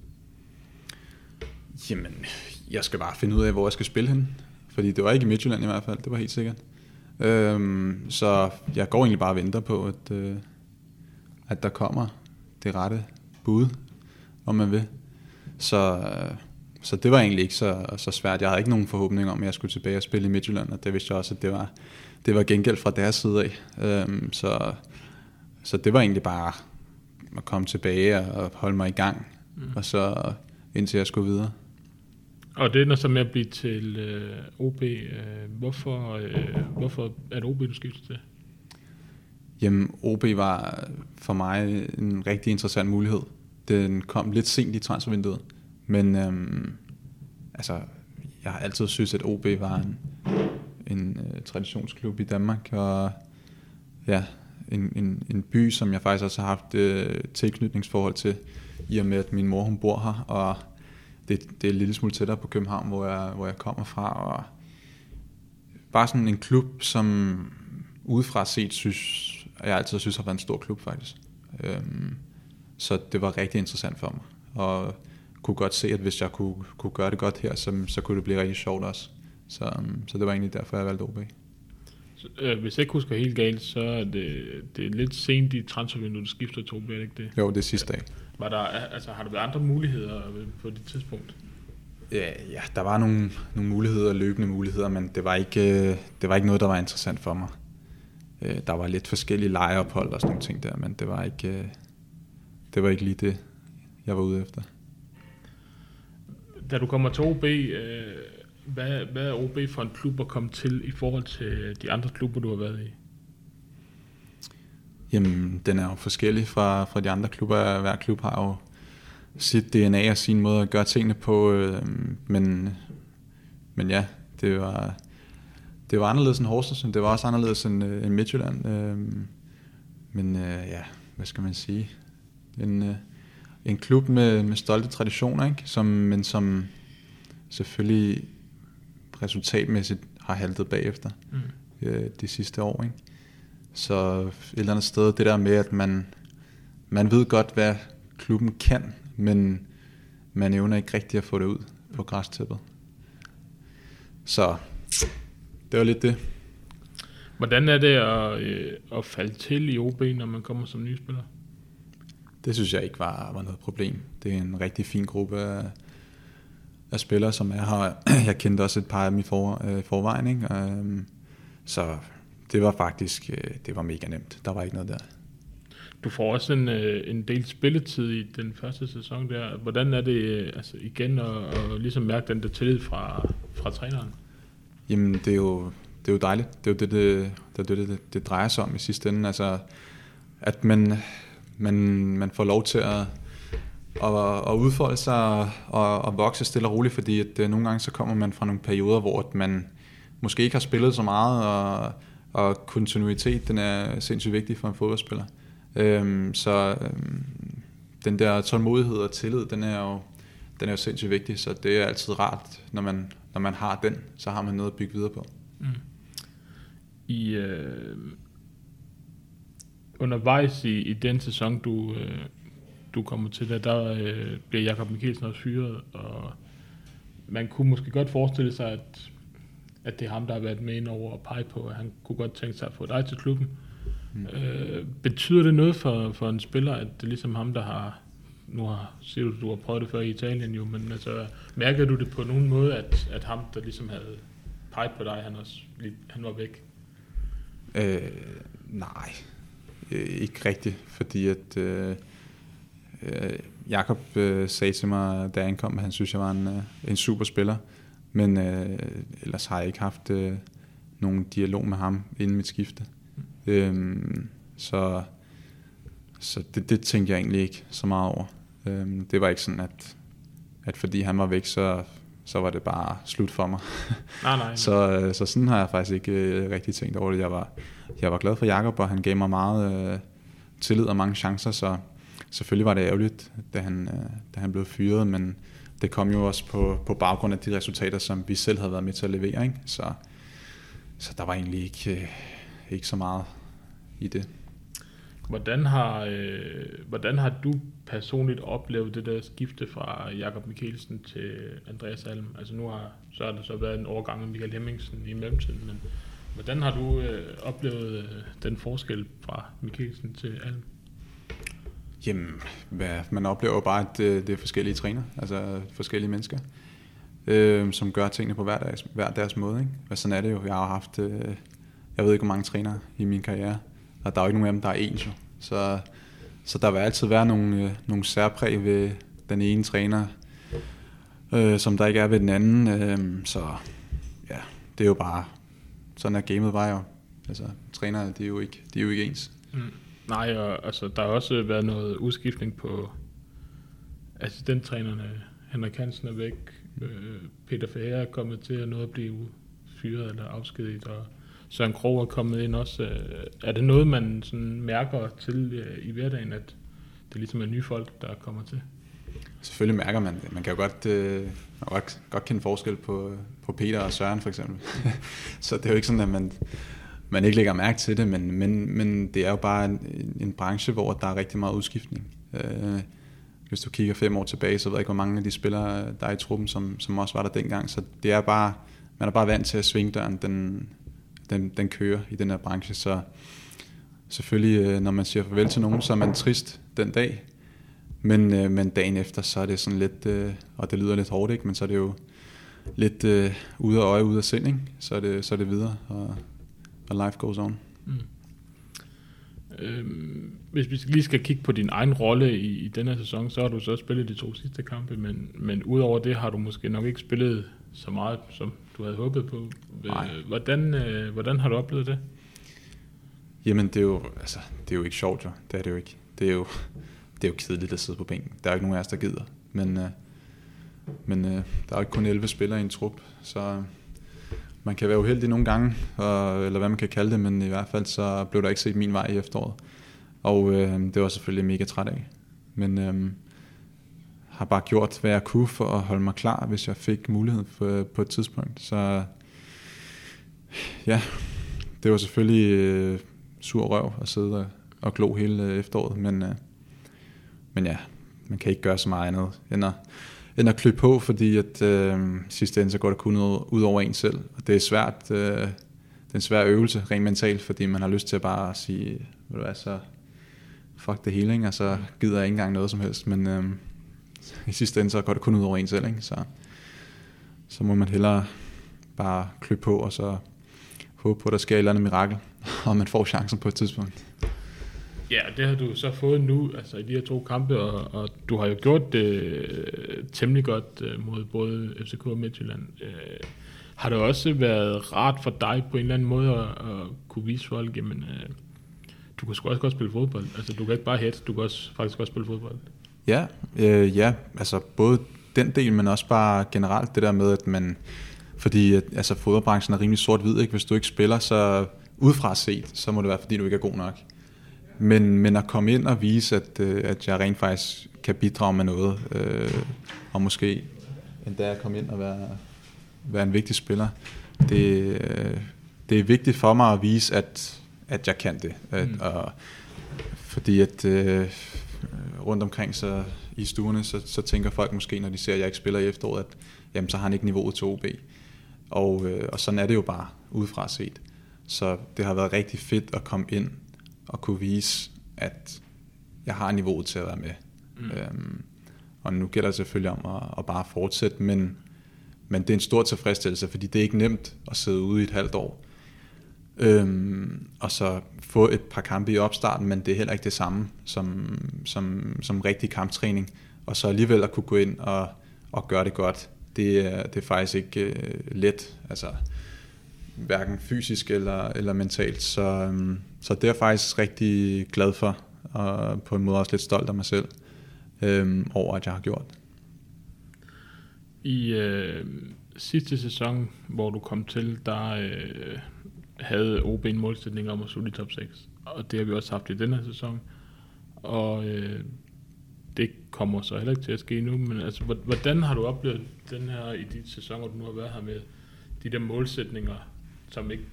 Jamen, jeg skal bare finde ud af, hvor jeg skal spille hen. Fordi det var ikke i Midtjylland i hvert fald, det var helt sikkert. Øhm, så jeg går egentlig bare og venter på, at, øh, at der kommer det rette bud, om man vil. Så, øh, så det var egentlig ikke så, så svært. Jeg havde ikke nogen forhåbning om, at jeg skulle tilbage og spille i Midtjylland, og det vidste jeg også, at det var, det var gengæld fra deres side af. Øhm, så, så det var egentlig bare at komme tilbage og holde mig i gang, mm. og så indtil jeg skulle videre. Og det ender så med at blive til øh, OB. Øh, hvorfor, øh, hvorfor er det OB, du skifter til? Jamen, OB var for mig en rigtig interessant mulighed. Den kom lidt sent i transfervinduet, men øhm, altså, jeg har altid synes, at OB var en, en øh, traditionsklub i Danmark, og ja, en, en, en by, som jeg faktisk også har haft øh, tilknytningsforhold til, i og med, at min mor hun bor her, og det, det er en lille smule tættere på København, hvor jeg, hvor jeg kommer fra, og bare sådan en klub, som udefra set synes, jeg altid synes har været en stor klub faktisk. Øhm, så det var rigtig interessant for mig, og kunne godt se, at hvis jeg kunne, kunne gøre det godt her, så, så kunne det blive rigtig sjovt også. Så, øhm, så det var egentlig derfor, jeg valgte OB. Øh, hvis jeg ikke husker helt galt, så er det, det er lidt sent i transfervinduet, du skifter til OB, er det ikke det? Jo, det er sidste dag. Var der, altså, har der været andre muligheder på det tidspunkt? Ja, ja der var nogle, nogle muligheder, løbende muligheder, men det var, ikke, øh, det var ikke noget, der var interessant for mig. Øh, der var lidt forskellige lejeophold og sådan nogle ting der, men det var ikke, øh, det var ikke lige det, jeg var ude efter. Da du kommer til OB, hvad, hvad er OB for en klub at komme til i forhold til de andre klubber, du har været i? Jamen, den er jo forskellig fra, fra de andre klubber. Hver klub har jo sit DNA og sin måde at gøre tingene på, øh, men, men ja, det var, det var anderledes end Horsens, det var også anderledes end, øh, end Midtjylland. Øh, men øh, ja, hvad skal man sige? En, øh, en klub med, med stolte traditioner, ikke? Som, men som selvfølgelig resultatmæssigt har haltet bagefter mm. øh, de sidste år. Ikke? Så et eller andet sted, det der med, at man, man ved godt, hvad klubben kan, men man evner ikke rigtig at få det ud på græstæppet. Så det var lidt det. Hvordan er det at, øh, at falde til i OB, når man kommer som ny spiller? Det synes jeg ikke var, var noget problem. Det er en rigtig fin gruppe af, af spillere, som er her. Jeg kendte også et par af dem i for, øh, forvejen, ikke? Um, så det var faktisk øh, det var mega nemt. Der var ikke noget der. Du får også en, øh, en del spilletid i den første sæson der. Hvordan er det øh, altså igen at, at ligesom mærke den der tillid fra, fra træneren? Jamen, det er jo, det er jo dejligt. Det er jo det, det, det, det, det, det drejer sig om i sidste ende. Altså, at man, man, man får lov til at, og, og udfolde sig og, og vokse stille og roligt, fordi at, øh, nogle gange så kommer man fra nogle perioder, hvor at man måske ikke har spillet så meget, og, og kontinuitet den er sindssygt vigtig for en fodboldspiller. Øhm, så øhm, den der tålmodighed og tillid, den er jo, den er jo sindssygt vigtig, så det er altid rart, når man, når man har den, så har man noget at bygge videre på. Mm. I, øh, undervejs i, i den sæson, du, øh, du kommer til, der, der øh, bliver Jakob Mikkelsen også fyret, og man kunne måske godt forestille sig, at, at det er ham, der har været med ind over og pege på, at han kunne godt tænke sig at få dig til klubben. Mm. Øh, betyder det noget for, for en spiller, at det er ligesom ham, der har, nu har, siger du, du har prøvet det før i Italien jo, men altså, mærker du det på nogen måde, at, at ham, der ligesom havde peget på dig, han, også, han var væk? Øh, nej, øh, ikke rigtigt, fordi at øh, øh, Jakob øh, sagde til mig, da han kom, at han synes, jeg var en, øh, en super spiller, men øh, ellers har jeg ikke haft øh, nogen dialog med ham inden mit skifte. Øhm, så så det, det tænkte jeg egentlig ikke så meget over. Øhm, det var ikke sådan, at, at fordi han var væk, så, så var det bare slut for mig. Nej, nej. så, øh, så sådan har jeg faktisk ikke øh, rigtig tænkt over det. Jeg var, jeg var glad for Jakob, og han gav mig meget øh, tillid og mange chancer, så selvfølgelig var det ærgerligt, da han, øh, da han blev fyret, men det kom jo også på, på baggrund af de resultater, som vi selv havde været med til at levere. Ikke? Så, så der var egentlig ikke, øh, ikke så meget i det. Hvordan har, øh, hvordan har du personligt oplevet det der skifte fra Jakob Mikkelsen til Andreas Alm? Altså nu har så har der så været en overgang med Michael Hemmingsen i mellemtiden, men hvordan har du øh, oplevet øh, den forskel fra Mikkelsen til Alm? Jamen, hvad, man oplever bare, at det, det er forskellige træner, altså forskellige mennesker, øh, som gør tingene på hver deres, hver deres måde. Ikke? Og sådan er det jo. Jeg har haft, øh, jeg ved ikke, hvor mange trænere i min karriere, og der er jo ikke nogen af dem, der er ens jo. Så, så der vil altid være nogle, øh, nogle særpræg ved den ene træner, øh, som der ikke er ved den anden. Øh, så ja, det er jo bare, sådan er gamet var jo. Altså, trænere, de er jo ikke, de er jo ikke ens. Mm. Nej, og altså, der har også været noget udskiftning på assistenttrænerne. Henrik Hansen er væk, øh, Peter Ferrer er kommet til at nå at blive fyret eller afskediget, og Søren Krog er kommet ind også. Øh, er det noget, man sådan mærker til øh, i hverdagen, at det ligesom er nye folk, der kommer til? Selvfølgelig mærker man det. Man kan jo godt, øh, godt, godt kende forskel på, øh, på Peter og Søren for eksempel. så det er jo ikke sådan, at man, man ikke lægger mærke til det, men, men, men det er jo bare en, en branche, hvor der er rigtig meget udskiftning. Øh, hvis du kigger fem år tilbage, så ved jeg ikke, hvor mange af de spillere, der er i truppen, som, som også var der dengang. Så det er bare, man er bare vant til at svingdøren, den, den, den kører i den her branche. Så selvfølgelig, øh, når man siger farvel til nogen, så er man trist den dag. Men, øh, men dagen efter, så er det sådan lidt, øh, og det lyder lidt hårdt, ikke? men så er det jo lidt øh, ude af øje, ude af sind, ikke? Så, er det, så er det videre, og, og life goes on. Mm. Øhm, hvis vi lige skal kigge på din egen rolle i, i denne sæson, så har du så spillet de to sidste kampe, men, men udover det har du måske nok ikke spillet så meget, som du havde håbet på. Nej. Hvordan, øh, hvordan har du oplevet det? Jamen, det er, jo, altså, det er jo ikke sjovt, jo. Det er det jo ikke. Det er jo, det er jo kedeligt at sidde på bænken. Der er jo ikke nogen af os, der gider. Men, øh, men øh, der er jo ikke kun 11 spillere i en trup, så man kan være uheldig nogle gange, og, eller hvad man kan kalde det, men i hvert fald så blev der ikke set min vej i efteråret. Og øh, det var selvfølgelig mega træt af. Men øh, har bare gjort, hvad jeg kunne for at holde mig klar, hvis jeg fik mulighed for, på et tidspunkt. Så ja, det var selvfølgelig øh, sur røv at sidde og, og glo hele øh, efteråret, men, øh, men ja, man kan ikke gøre så meget andet end at, end at klø på, fordi at øh, sidste ende så går det kun ud, ud over en selv. Og det er svært, øh, det er en svær øvelse rent mentalt, fordi man har lyst til at bare sige, ved du hvad, så fuck det hele, ikke? og så gider jeg ikke engang noget som helst, men øh, i sidste ende så går det kun ud over en selv, ikke? Så, så må man hellere bare klø på, og så håbe på, at der sker et eller andet mirakel, og man får chancen på et tidspunkt. Ja, det har du så fået nu, altså i de her to kampe, og, og du har jo gjort det øh, temmelig godt øh, mod både FCK og Midtjylland. Øh, har det også været rart for dig på en eller anden måde at, at kunne vise folk, jamen, øh, du kan sgu også godt spille fodbold. Altså, du kan ikke bare hætte, du kan også, faktisk også spille fodbold. Ja, øh, ja, altså både den del, men også bare generelt det der med, at man, fordi at, altså, fodboldbranchen er rimelig sort-hvid, ikke? hvis du ikke spiller, så udefra set, så må det være, fordi du ikke er god nok. Men, men at komme ind og vise, at, øh, at jeg rent faktisk kan bidrage med noget, øh, og måske endda at komme ind og være, være en vigtig spiller, det, øh, det er vigtigt for mig at vise, at, at jeg kan det. At, mm. og, fordi at øh, rundt omkring så i stuerne, så, så tænker folk måske, når de ser, at jeg ikke spiller i efteråret, at jamen, så har han ikke niveauet til OB. Og, øh, og sådan er det jo bare udefra set. Så det har været rigtig fedt at komme ind og kunne vise, at jeg har niveauet til at være med. Mm. Øhm, og nu gælder det selvfølgelig om at, at bare fortsætte, men, men det er en stor tilfredsstillelse, fordi det er ikke nemt at sidde ude i et halvt år. Øhm, og så få et par kampe i opstarten, men det er heller ikke det samme som, som, som rigtig kamptræning. Og så alligevel at kunne gå ind og, og gøre det godt, det er, det er faktisk ikke øh, let. Altså, hverken fysisk eller, eller mentalt. Så, øhm, så det er jeg faktisk rigtig glad for, og på en måde også lidt stolt af mig selv øhm, over, at jeg har gjort. I øh, sidste sæson, hvor du kom til, der øh, havde OB en målsætning om at slutte i top 6. Og det har vi også haft i denne sæson. Og øh, det kommer så heller ikke til at ske nu, men altså, hvordan har du oplevet den her i de sæsoner, du nu har været her med de der målsætninger, som ikke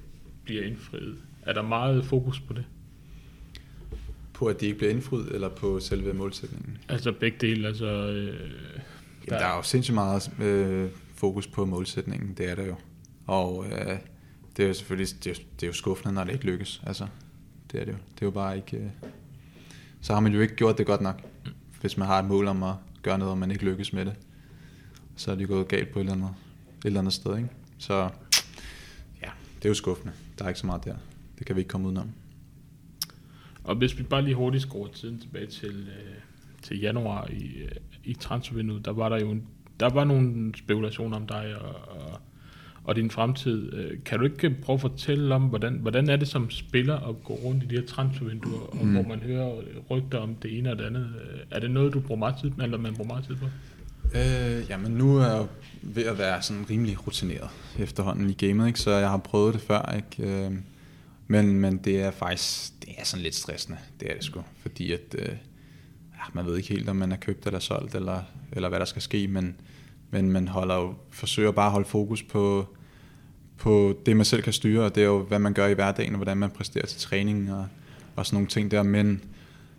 bliver indfriet? Er der meget fokus på det? På at de ikke bliver indfriet, eller på selve målsætningen? Altså begge dele, altså... Øh, der... Jamen, der er jo sindssygt meget øh, fokus på målsætningen, det er der jo. Og øh, det er jo selvfølgelig det er, det er jo skuffende, når det ikke lykkes. Altså, det er det jo. Det er jo bare ikke... Øh, så har man jo ikke gjort det godt nok, hvis man har et mål om at gøre noget, og man ikke lykkes med det. Så er det gået galt på et eller andet, et eller andet sted, ikke? Så ja, det er jo skuffende. Der er ikke så meget der. Det kan vi ikke komme udenom. Og hvis vi bare lige hurtigt skruer tiden tilbage til, øh, til januar i, øh, i transfervinduet, der var der jo en, der var nogle spekulationer om dig og, og, og din fremtid. Øh, kan du ikke prøve at fortælle om, hvordan, hvordan er det som spiller at gå rundt i de her transfervinduer, og mm. hvor man hører rygter om det ene og det andet? Er det noget, du bruger meget tid eller man bruger meget tid på? Øh, jamen nu er jeg ved at være sådan rimelig rutineret efterhånden i gamet, ikke? så jeg har prøvet det før. Ikke? Øh, men, men det er faktisk det er sådan lidt stressende, det er det sgu. Fordi at, øh, ja, man ved ikke helt, om man er købt eller solgt, eller, eller hvad der skal ske, men, men man holder jo, forsøger bare at holde fokus på, på det, man selv kan styre, og det er jo, hvad man gør i hverdagen, og hvordan man præsterer til træning, og, og sådan nogle ting der. Men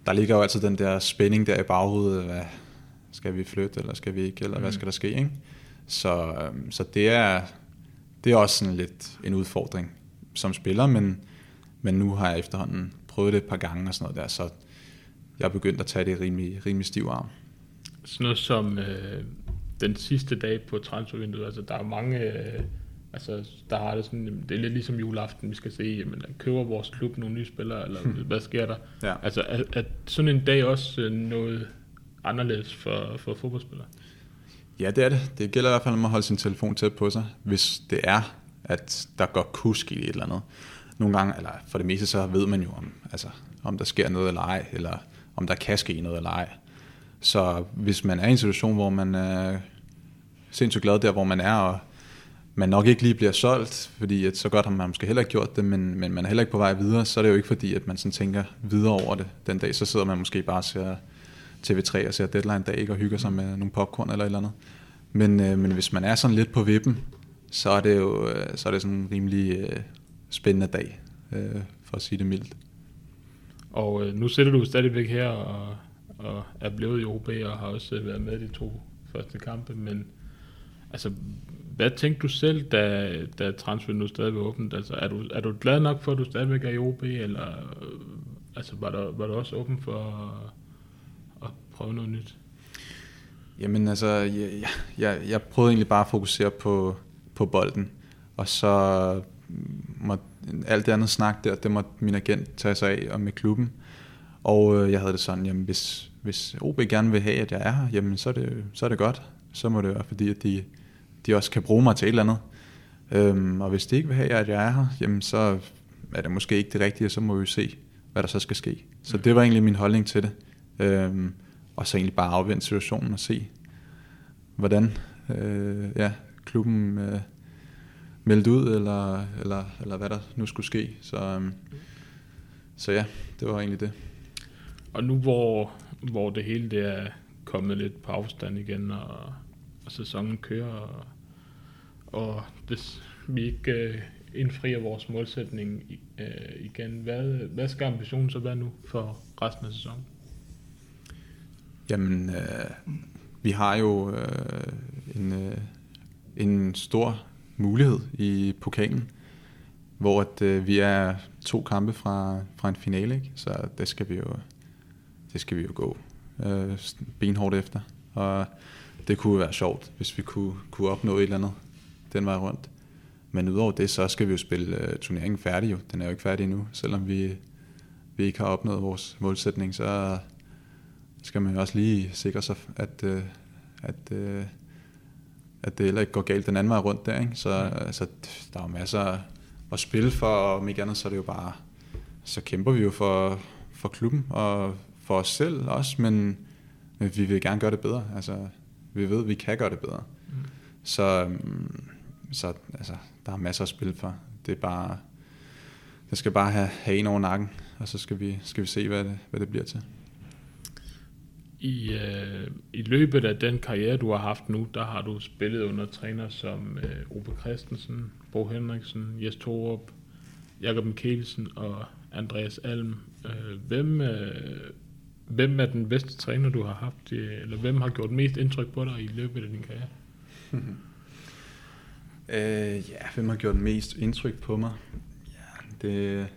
der ligger jo altid den der spænding der i baghovedet, hvad, skal vi flytte, eller skal vi ikke, eller mm. hvad skal der ske, ikke? Så, øhm, så det, er, det er også sådan lidt en udfordring som spiller, men, men nu har jeg efterhånden prøvet det et par gange og sådan noget der, så jeg er begyndt at tage det rimelig, rimelig stiv arm. Sådan noget som øh, den sidste dag på transfervinduet, altså der er mange, øh, altså der har det sådan, det er lidt ligesom juleaften, vi skal se, jamen køber vores klub nogle nye spillere, eller hvad sker der? Ja. Altså er, er sådan en dag også øh, noget anderledes for, for fodboldspillere? Ja, det er det. Det gælder i hvert fald om at holde sin telefon tæt på sig, hvis det er, at der godt kunne ske et eller andet. Nogle gange, eller for det meste, så ved man jo, om, altså, om der sker noget eller ej, eller om der kan ske noget eller ej. Så hvis man er i en situation, hvor man er sindssygt glad der, hvor man er, og man nok ikke lige bliver solgt, fordi at så godt har man måske heller ikke gjort det, men, men man er heller ikke på vej videre, så er det jo ikke fordi, at man sådan tænker videre over det den dag. Så sidder man måske bare og ser TV3 og ser Deadline dag ikke, og hygger sig med nogle popcorn eller et eller andet. Men, øh, men hvis man er sådan lidt på vippen, så er det jo øh, så er det sådan rimelig øh, spændende dag, øh, for at sige det mildt. Og øh, nu sidder du stadigvæk her og, og er blevet i OB og har også været med de to første kampe, men altså, hvad tænkte du selv, da, da transferen nu stadig var åbent? Altså, er du, er du glad nok for, at du stadigvæk er i OB, eller øh, altså, var, der, var du også åben for at, at prøve noget nyt? Jamen altså, jeg, jeg, jeg prøvede egentlig bare at fokusere på, på bolden, og så må, alt det andet snak der, det måtte min agent tage sig af og med klubben. Og øh, jeg havde det sådan, jamen hvis, hvis OB gerne vil have, at jeg er her, jamen så er det, så er det godt. Så må det være, fordi at de, de også kan bruge mig til et eller andet. Øhm, og hvis de ikke vil have, at jeg er her, jamen så er det måske ikke det rigtige, og så må vi se, hvad der så skal ske. Så det var egentlig min holdning til det. Øhm, og så egentlig bare afvente situationen og se, hvordan øh, ja, klubben øh, meldte ud, eller, eller, eller hvad der nu skulle ske. Så, øhm, så ja, det var egentlig det. Og nu hvor, hvor det hele det er kommet lidt på afstand igen, og, og sæsonen kører, og, og hvis vi ikke øh, indfrier vores målsætning øh, igen, hvad, hvad skal ambitionen så være nu for resten af sæsonen? Jamen, øh, vi har jo øh, en, øh, en stor mulighed i pokalen, hvor at, øh, vi er to kampe fra, fra en finale, ikke? så det skal vi jo, det skal vi jo gå øh, benhårdt efter. Og det kunne være sjovt, hvis vi kunne, kunne opnå et eller andet den vej rundt. Men udover det, så skal vi jo spille øh, turneringen færdig jo. Den er jo ikke færdig endnu. Selvom vi, vi ikke har opnået vores målsætning, så skal man jo også lige sikre sig, at, øh, at, øh, at det heller ikke går galt den anden vej rundt der. Ikke? Så altså, der er jo masser at spille for, og om ikke andet, så er det jo bare, så kæmper vi jo for, for klubben og for os selv også, men, men vi vil gerne gøre det bedre. Altså, vi ved, at vi kan gøre det bedre. Mm. Så, så altså, der er masser at spille for. Det er bare, det skal bare have, have en over nakken, og så skal vi, skal vi se, hvad det, hvad det bliver til. I, øh, I løbet af den karriere, du har haft nu, der har du spillet under træner som øh, Ove Christensen, Bo Henriksen, Jes Torup, Jakob Mikkelsen og Andreas Alm. Øh, hvem, øh, hvem er den bedste træner, du har haft, øh, eller hvem har gjort mest indtryk på dig i løbet af din karriere? øh, ja, hvem har gjort mest indtryk på mig? Ja, det,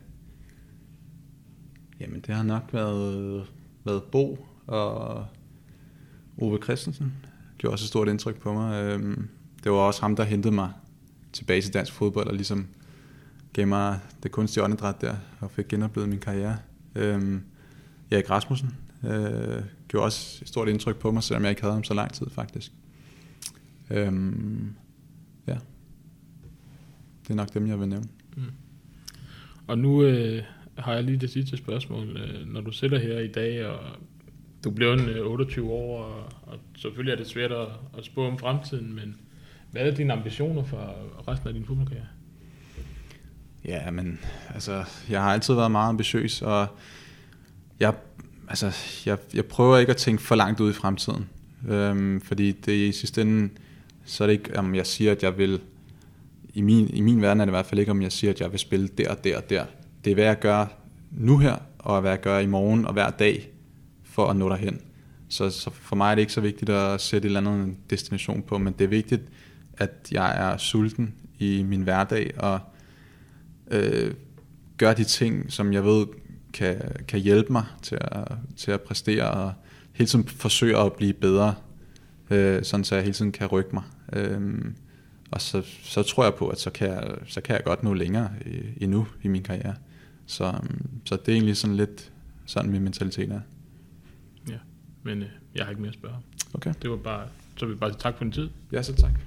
jamen, det har nok været, været Bo og Ove Christensen. Gjorde også et stort indtryk på mig. Øhm, det var også ham, der hentede mig tilbage til dansk fodbold, og ligesom gav mig det kunstige åndedræt der, og fik genoplevet min karriere. Øhm, Erik Rasmussen øh, gjorde også et stort indtryk på mig, selvom jeg ikke havde ham så lang tid faktisk. Øhm, ja. Det er nok dem, jeg vil nævne. Mm. Og nu øh, har jeg lige det sidste spørgsmål. Øh, når du sidder her i dag, og du bliver en øh, 28 år, og, og selvfølgelig er det svært at, at spå om fremtiden, men hvad er dine ambitioner for resten af din fodboldkarriere? Ja, men altså, jeg har altid været meget ambitiøs, og jeg, altså, jeg, jeg prøver ikke at tænke for langt ud i fremtiden. Øhm, fordi det i sidste ende, så er det ikke, om jeg siger, at jeg vil, i min, i min verden er det i hvert fald ikke, om jeg siger, at jeg vil spille der og der og der. Det er, hvad jeg gør nu her, og hvad jeg gør i morgen og hver dag, for at nå derhen. Så, så for mig er det ikke så vigtigt at sætte et eller andet destination på, men det er vigtigt, at jeg er sulten i min hverdag, og øh, gør de ting, som jeg ved kan, kan hjælpe mig til at, til at præstere, og hele tiden forsøger at blive bedre, øh, sådan så jeg hele tiden kan rykke mig. Øh, og så, så tror jeg på, at så kan jeg, så kan jeg godt nå længere øh, endnu i min karriere. Så, så det er egentlig sådan lidt sådan min mentalitet er. Men øh, jeg har ikke mere at spørge. Okay. Det var bare, så vil vi bare sige tak for din tid. Ja, så tak.